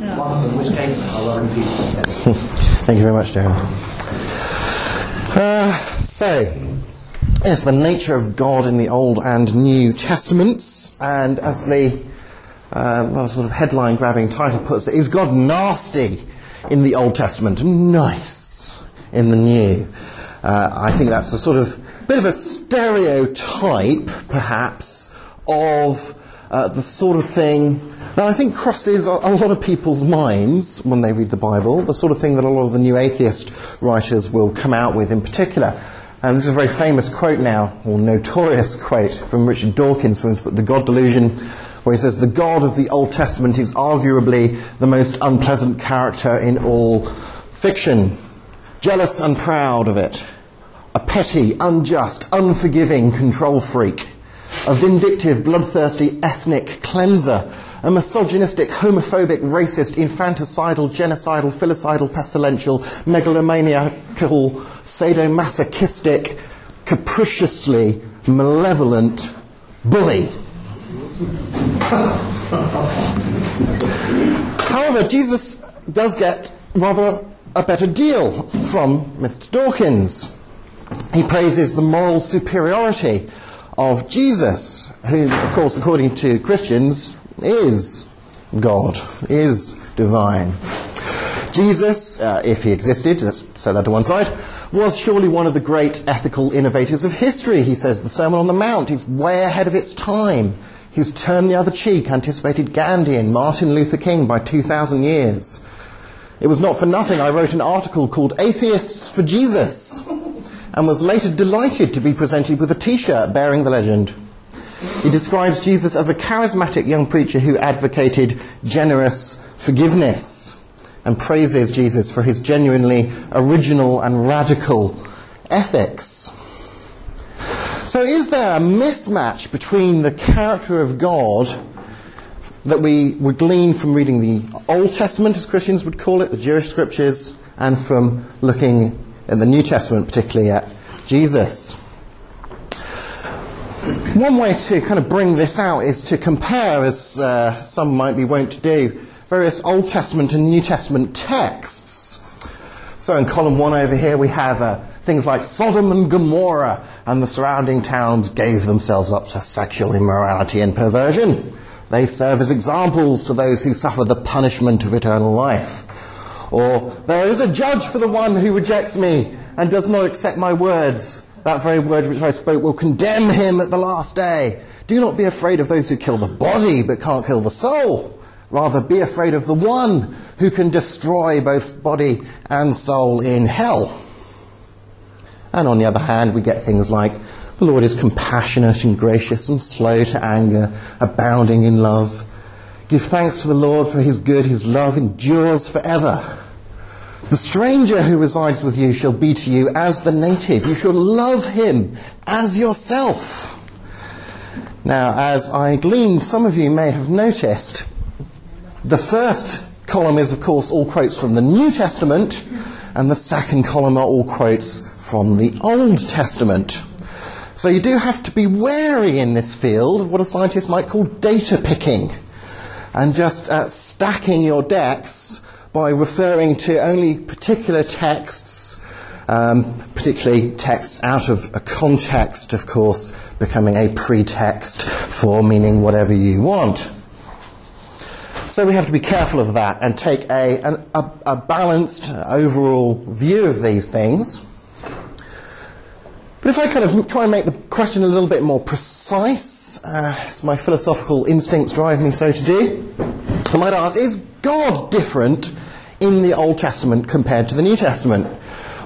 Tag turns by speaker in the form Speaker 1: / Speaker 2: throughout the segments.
Speaker 1: In which case, I'll love you.
Speaker 2: Thank you very much, Darren. Uh, so, yes, the nature of God in the Old and New Testaments, and as the uh, well, sort of headline grabbing title puts it, is God nasty in the Old Testament and nice in the New? Uh, I think that's a sort of bit of a stereotype, perhaps, of uh, the sort of thing that I think crosses a, a lot of people's minds when they read the Bible, the sort of thing that a lot of the new atheist writers will come out with in particular. And this is a very famous quote now, or notorious quote from Richard Dawkins from his book The God Delusion, where he says, The God of the Old Testament is arguably the most unpleasant character in all fiction, jealous and proud of it, a petty, unjust, unforgiving control freak a vindictive, bloodthirsty ethnic cleanser, a misogynistic, homophobic, racist, infanticidal, genocidal, filicidal, pestilential, megalomaniacal, sadomasochistic, capriciously malevolent bully. However, Jesus does get rather a better deal from Mr. Dawkins. He praises the moral superiority of Jesus, who, of course, according to Christians, is God, is divine. Jesus, uh, if he existed, let's set that to one side, was surely one of the great ethical innovators of history. He says the Sermon on the Mount is way ahead of its time. He's turned the other cheek, anticipated Gandhi and Martin Luther King by 2,000 years. It was not for nothing I wrote an article called Atheists for Jesus and was later delighted to be presented with a t shirt bearing the legend. He describes Jesus as a charismatic young preacher who advocated generous forgiveness and praises Jesus for his genuinely original and radical ethics. So, is there a mismatch between the character of God that we would glean from reading the Old Testament, as Christians would call it, the Jewish scriptures, and from looking in the New Testament, particularly at Jesus. One way to kind of bring this out is to compare, as uh, some might be wont to do, various Old Testament and New Testament texts. So in column one over here we have uh, things like Sodom and Gomorrah and the surrounding towns gave themselves up to sexual immorality and perversion. They serve as examples to those who suffer the punishment of eternal life. Or, there is a judge for the one who rejects me and does not accept my words. That very word which I spoke will condemn him at the last day. Do not be afraid of those who kill the body but can't kill the soul. Rather, be afraid of the one who can destroy both body and soul in hell. And on the other hand, we get things like the Lord is compassionate and gracious and slow to anger, abounding in love Give thanks to the Lord for his good, his love endures forever. The stranger who resides with you shall be to you as the native. You shall love him as yourself. Now, as I gleaned, some of you may have noticed, the first column is, of course, all quotes from the New Testament, and the second column are all quotes from the Old Testament. So you do have to be wary in this field of what a scientist might call data picking and just uh, stacking your decks by referring to only particular texts, um, particularly texts out of a context, of course, becoming a pretext for meaning whatever you want. So we have to be careful of that and take a, an, a, a balanced overall view of these things. But if I kind of try and make the question a little bit more precise, uh, as my philosophical instincts drive me so to do, I might ask, is God different in the Old Testament compared to the New Testament?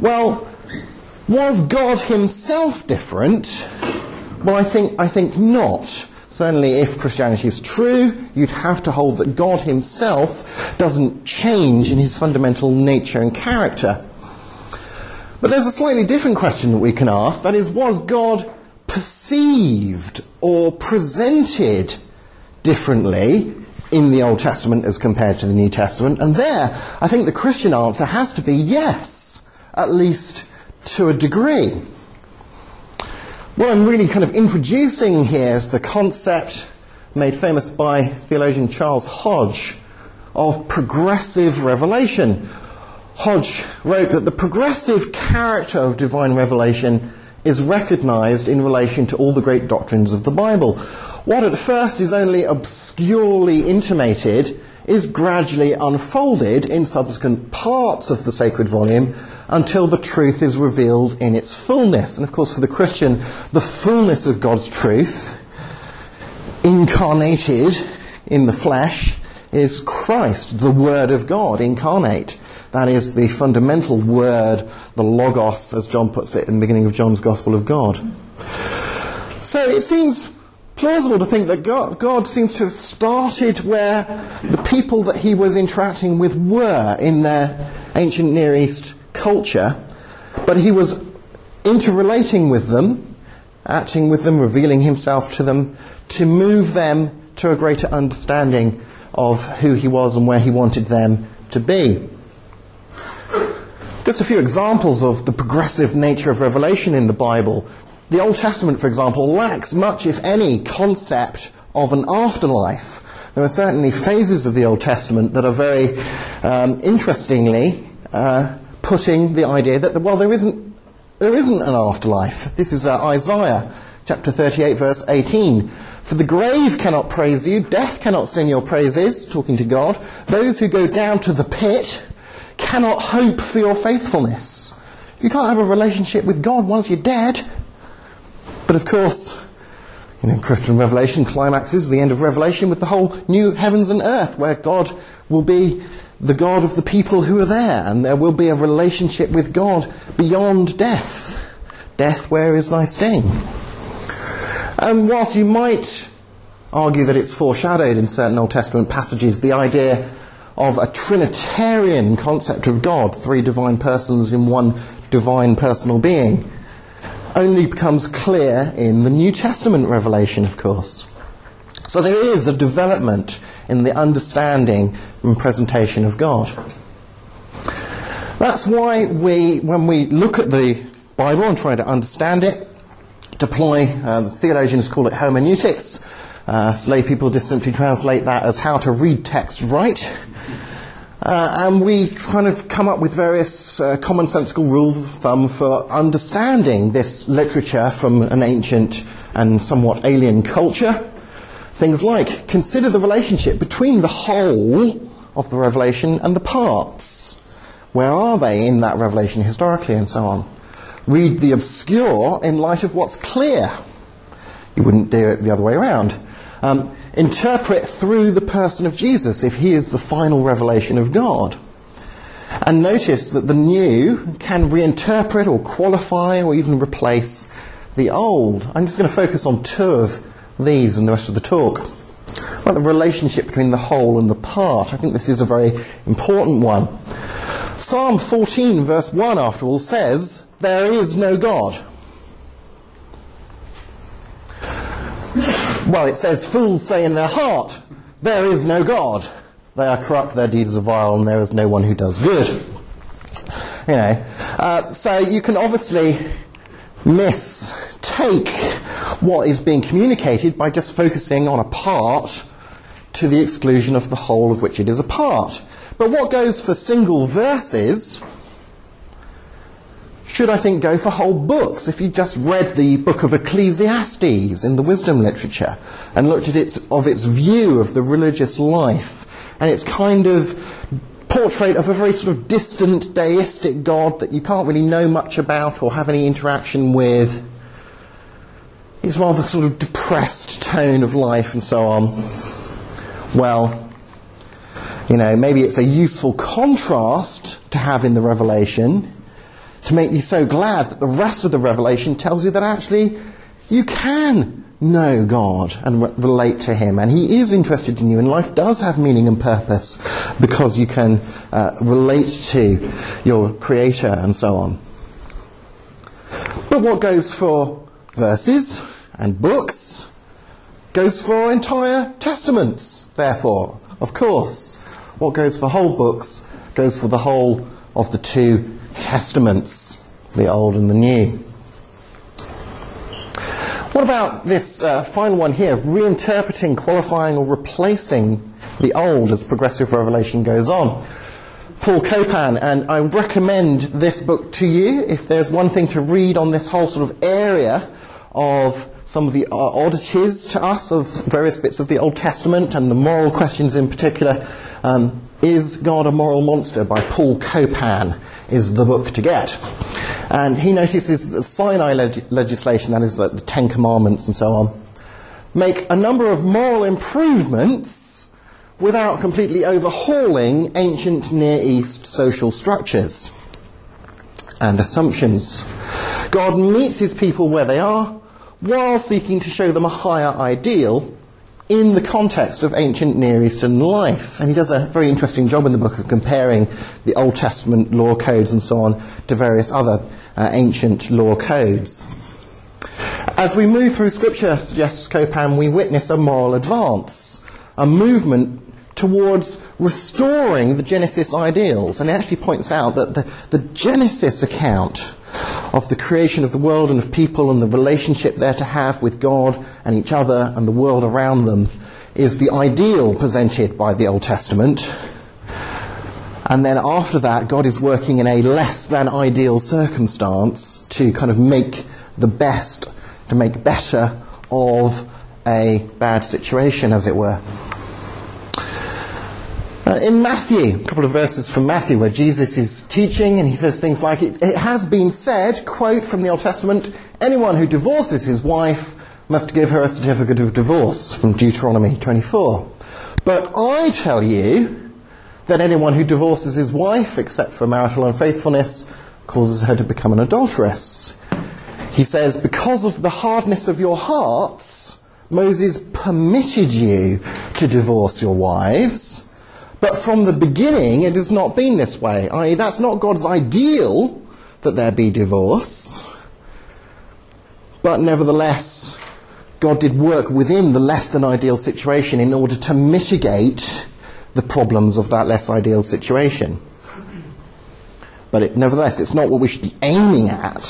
Speaker 2: Well, was God himself different? Well, I think, I think not. Certainly, if Christianity is true, you'd have to hold that God himself doesn't change in his fundamental nature and character. But there's a slightly different question that we can ask that is, was God perceived or presented differently in the Old Testament as compared to the New Testament? And there, I think the Christian answer has to be yes, at least to a degree. What I'm really kind of introducing here is the concept made famous by theologian Charles Hodge of progressive revelation. Hodge wrote that the progressive character of divine revelation is recognized in relation to all the great doctrines of the Bible. What at first is only obscurely intimated is gradually unfolded in subsequent parts of the sacred volume until the truth is revealed in its fullness. And of course, for the Christian, the fullness of God's truth, incarnated in the flesh, is Christ, the Word of God, incarnate. That is the fundamental word, the Logos, as John puts it in the beginning of John's Gospel of God. So it seems plausible to think that God, God, seems to have started where the people that he was interacting with were in their ancient Near East culture, but he was interrelating with them, acting with them, revealing himself to them, to move them to a greater understanding of who he was and where he wanted them to be. Just a few examples of the progressive nature of revelation in the Bible. The Old Testament, for example, lacks much, if any, concept of an afterlife. There are certainly phases of the Old Testament that are very um, interestingly uh, putting the idea that, well, there isn't, there isn't an afterlife. This is uh, Isaiah chapter 38, verse 18. For the grave cannot praise you, death cannot sing your praises, talking to God. Those who go down to the pit cannot hope for your faithfulness. You can't have a relationship with God once you're dead. But of course, you know, Christian Revelation climaxes the end of Revelation with the whole new heavens and earth, where God will be the God of the people who are there, and there will be a relationship with God beyond death. Death, where is thy sting? And whilst you might argue that it's foreshadowed in certain Old Testament passages, the idea of a Trinitarian concept of God, three divine persons in one divine personal being, only becomes clear in the New Testament revelation, of course. So there is a development in the understanding and presentation of God. That's why we, when we look at the Bible and try to understand it, deploy, uh, theologians call it hermeneutics. Uh, lay people just simply translate that as how to read text right. Uh, and we kind of come up with various uh, commonsensical rules of thumb for understanding this literature from an ancient and somewhat alien culture. Things like consider the relationship between the whole of the revelation and the parts. Where are they in that revelation historically and so on? Read the obscure in light of what's clear. You wouldn't do it the other way around. Um, interpret through the person of Jesus if he is the final revelation of God. And notice that the new can reinterpret or qualify or even replace the old. I'm just going to focus on two of these in the rest of the talk. The relationship between the whole and the part. I think this is a very important one. Psalm 14, verse 1, after all, says, There is no God. Well, it says, Fools say in their heart, There is no God. They are corrupt, their deeds are vile, and there is no one who does good. You know, uh, so you can obviously mistake what is being communicated by just focusing on a part to the exclusion of the whole of which it is a part. But what goes for single verses should, I think, go for whole books. If you just read the book of Ecclesiastes in the wisdom literature and looked at its, of its view of the religious life and its kind of portrait of a very sort of distant deistic God that you can't really know much about or have any interaction with, its rather sort of depressed tone of life and so on, well, you know, maybe it's a useful contrast to have in the Revelation to make you so glad that the rest of the revelation tells you that actually you can know God and re- relate to Him, and He is interested in you, and life does have meaning and purpose because you can uh, relate to your Creator and so on. But what goes for verses and books goes for entire testaments, therefore, of course. What goes for whole books goes for the whole of the two testaments, the Old and the New. What about this uh, final one here, reinterpreting, qualifying, or replacing the old as progressive revelation goes on. Paul Copan, and I recommend this book to you if there's one thing to read on this whole sort of area of some of the uh, oddities to us of various bits of the Old Testament and the moral questions in particular. Um, is God a Moral Monster by Paul Copan is the book to get. And he notices that Sinai leg- legislation, that is, like the Ten Commandments and so on, make a number of moral improvements without completely overhauling ancient Near East social structures and assumptions. God meets his people where they are while seeking to show them a higher ideal in the context of ancient Near Eastern life. And he does a very interesting job in the book of comparing the Old Testament law codes and so on to various other uh, ancient law codes. As we move through Scripture, suggests Copan, we witness a moral advance, a movement towards restoring the Genesis ideals. And he actually points out that the, the Genesis account of the creation of the world and of people and the relationship they're to have with God and each other and the world around them is the ideal presented by the Old Testament. And then after that, God is working in a less than ideal circumstance to kind of make the best, to make better of a bad situation, as it were. Uh, in Matthew, a couple of verses from Matthew where Jesus is teaching and he says things like, it, it has been said, quote from the Old Testament, anyone who divorces his wife must give her a certificate of divorce from Deuteronomy 24. But I tell you that anyone who divorces his wife, except for marital unfaithfulness, causes her to become an adulteress. He says, because of the hardness of your hearts, Moses permitted you to divorce your wives. But from the beginning, it has not been this way. I.e., that's not God's ideal that there be divorce. But nevertheless, God did work within the less than ideal situation in order to mitigate the problems of that less ideal situation. But it, nevertheless, it's not what we should be aiming at.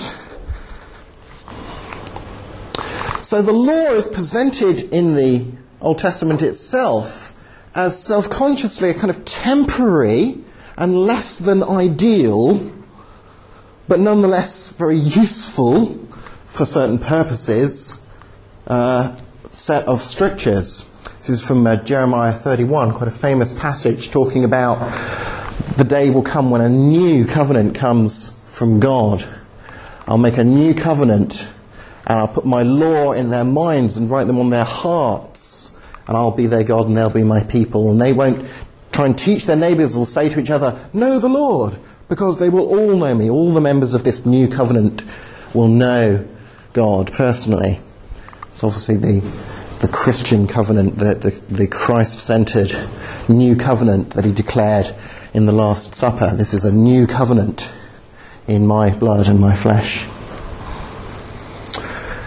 Speaker 2: So the law is presented in the Old Testament itself as self consciously a kind of temporary and less than ideal, but nonetheless very useful for certain purposes, uh, set of strictures. This is from uh, Jeremiah 31, quite a famous passage talking about the day will come when a new covenant comes from God. I'll make a new covenant and I'll put my law in their minds and write them on their hearts and I'll be their God and they'll be my people. And they won't try and teach their neighbours or say to each other, Know the Lord, because they will all know me. All the members of this new covenant will know God personally. It's obviously the, the Christian covenant, the, the, the Christ centered new covenant that he declared in the Last Supper. This is a new covenant in my blood and my flesh.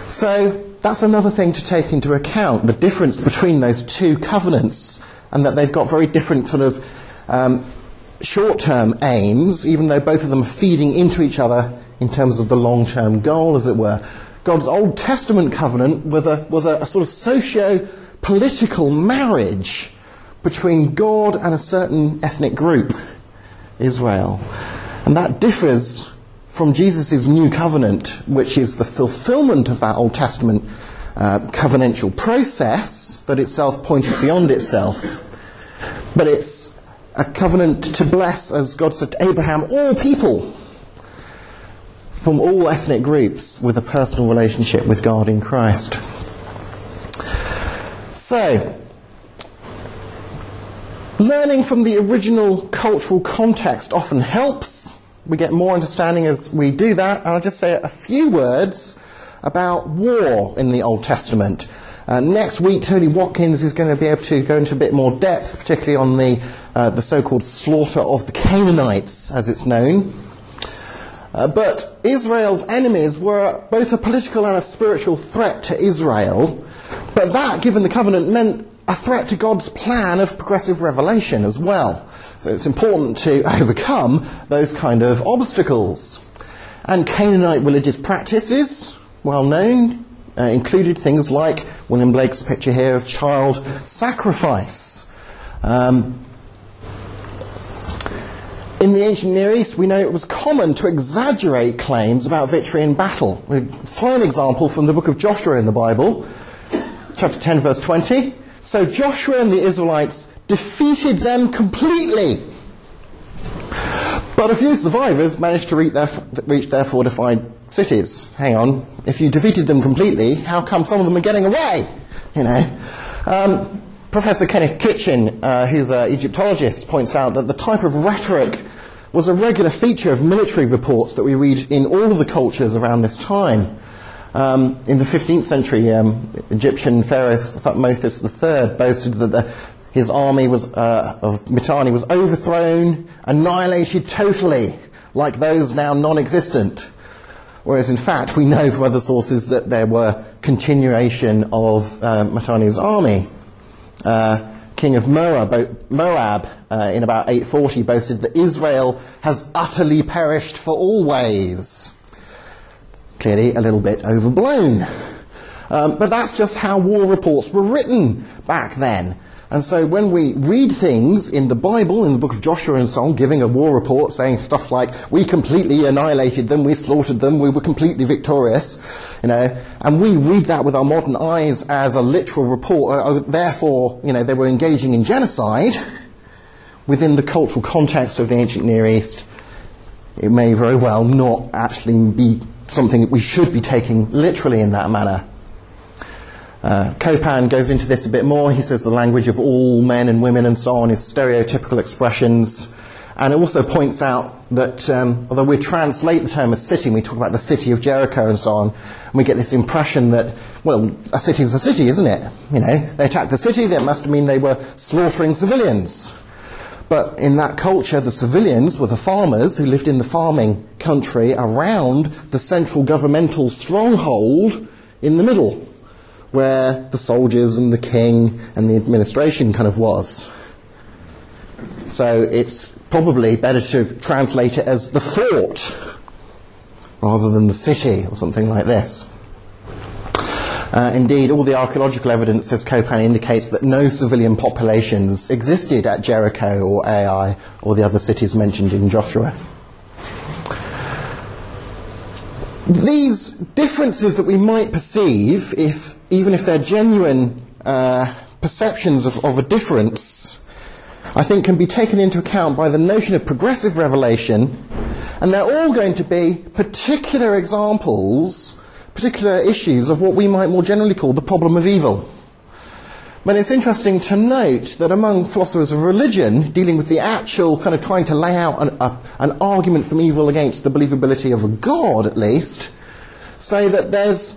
Speaker 2: So, that's another thing to take into account the difference between those two covenants and that they've got very different sort of um, short term aims, even though both of them are feeding into each other in terms of the long term goal, as it were. God's Old Testament covenant was a, was a, a sort of socio political marriage between God and a certain ethnic group, Israel. And that differs from Jesus' new covenant, which is the fulfillment of that Old Testament uh, covenantal process, but itself pointed beyond itself. But it's a covenant to bless, as God said to Abraham, all people from all ethnic groups with a personal relationship with God in Christ. So, learning from the original cultural context often helps we get more understanding as we do that. And I'll just say a few words about war in the Old Testament. Uh, next week, Tony Watkins is going to be able to go into a bit more depth, particularly on the, uh, the so called slaughter of the Canaanites, as it's known. Uh, but Israel's enemies were both a political and a spiritual threat to Israel. But that, given the covenant, meant a threat to God's plan of progressive revelation as well. So it's important to overcome those kind of obstacles. And Canaanite religious practices, well known, uh, included things like William Blake's picture here of child sacrifice. Um, in the ancient Near East, we know it was common to exaggerate claims about victory in battle. A fine example from the book of Joshua in the Bible, chapter 10, verse 20. So Joshua and the Israelites defeated them completely. But a few survivors managed to reach their, reach their fortified cities. Hang on, if you defeated them completely, how come some of them are getting away? You know. Um, Professor Kenneth Kitchen, uh, who's an Egyptologist, points out that the type of rhetoric was a regular feature of military reports that we read in all the cultures around this time. Um, in the 15th century, um, Egyptian pharaoh Thutmose III boasted that the, his army was, uh, of Mitanni was overthrown, annihilated totally, like those now non-existent. Whereas in fact, we know from other sources that there were continuation of uh, Mitanni's army uh, king of Moab, Moab uh, in about 840 boasted that Israel has utterly perished for always. Clearly a little bit overblown. Um, but that's just how war reports were written back then. And so when we read things in the Bible, in the book of Joshua and so on, giving a war report, saying stuff like, we completely annihilated them, we slaughtered them, we were completely victorious, you know, and we read that with our modern eyes as a literal report, uh, uh therefore, you know, they were engaging in genocide within the cultural context of the ancient Near East, it may very well not actually be something that we should be taking literally in that manner. Uh, Copan goes into this a bit more. He says the language of all men and women and so on is stereotypical expressions. And it also points out that um, although we translate the term as city, we talk about the city of Jericho and so on, and we get this impression that, well, a city is a city, isn't it? You know, they attacked the city, that must mean they were slaughtering civilians. But in that culture, the civilians were the farmers who lived in the farming country around the central governmental stronghold in the middle where the soldiers and the king and the administration kind of was. So it's probably better to translate it as the fort rather than the city or something like this. Uh, indeed, all the archaeological evidence, says Copan, indicates that no civilian populations existed at Jericho or Ai or the other cities mentioned in Joshua. these differences that we might perceive, if, even if they're genuine uh, perceptions of, of a difference, I think can be taken into account by the notion of progressive revelation, and they're all going to be particular examples, particular issues of what we might more generally call the problem of evil. But it's interesting to note that among philosophers of religion, dealing with the actual kind of trying to lay out an, a, an argument from evil against the believability of a God, at least, say that there's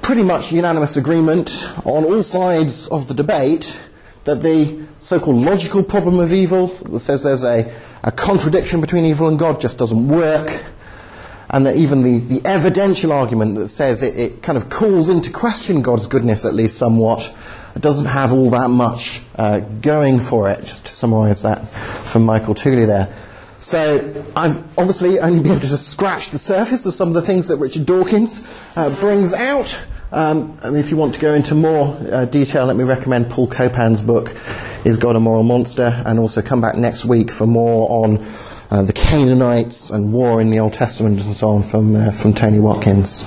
Speaker 2: pretty much unanimous agreement on all sides of the debate that the so called logical problem of evil, that says there's a, a contradiction between evil and God, just doesn't work and that even the, the evidential argument that says it, it, kind of calls into question God's goodness at least somewhat doesn't have all that much uh, going for it, just to summarise that from Michael Tooley there. So I've obviously only been able to scratch the surface of some of the things that Richard Dawkins uh, brings out. Um, if you want to go into more uh, detail, let me recommend Paul Copan's book, Is God a Moral Monster? And also come back next week for more on the Canaanites and war in the Old Testament and so on from, uh, from Tony Watkins.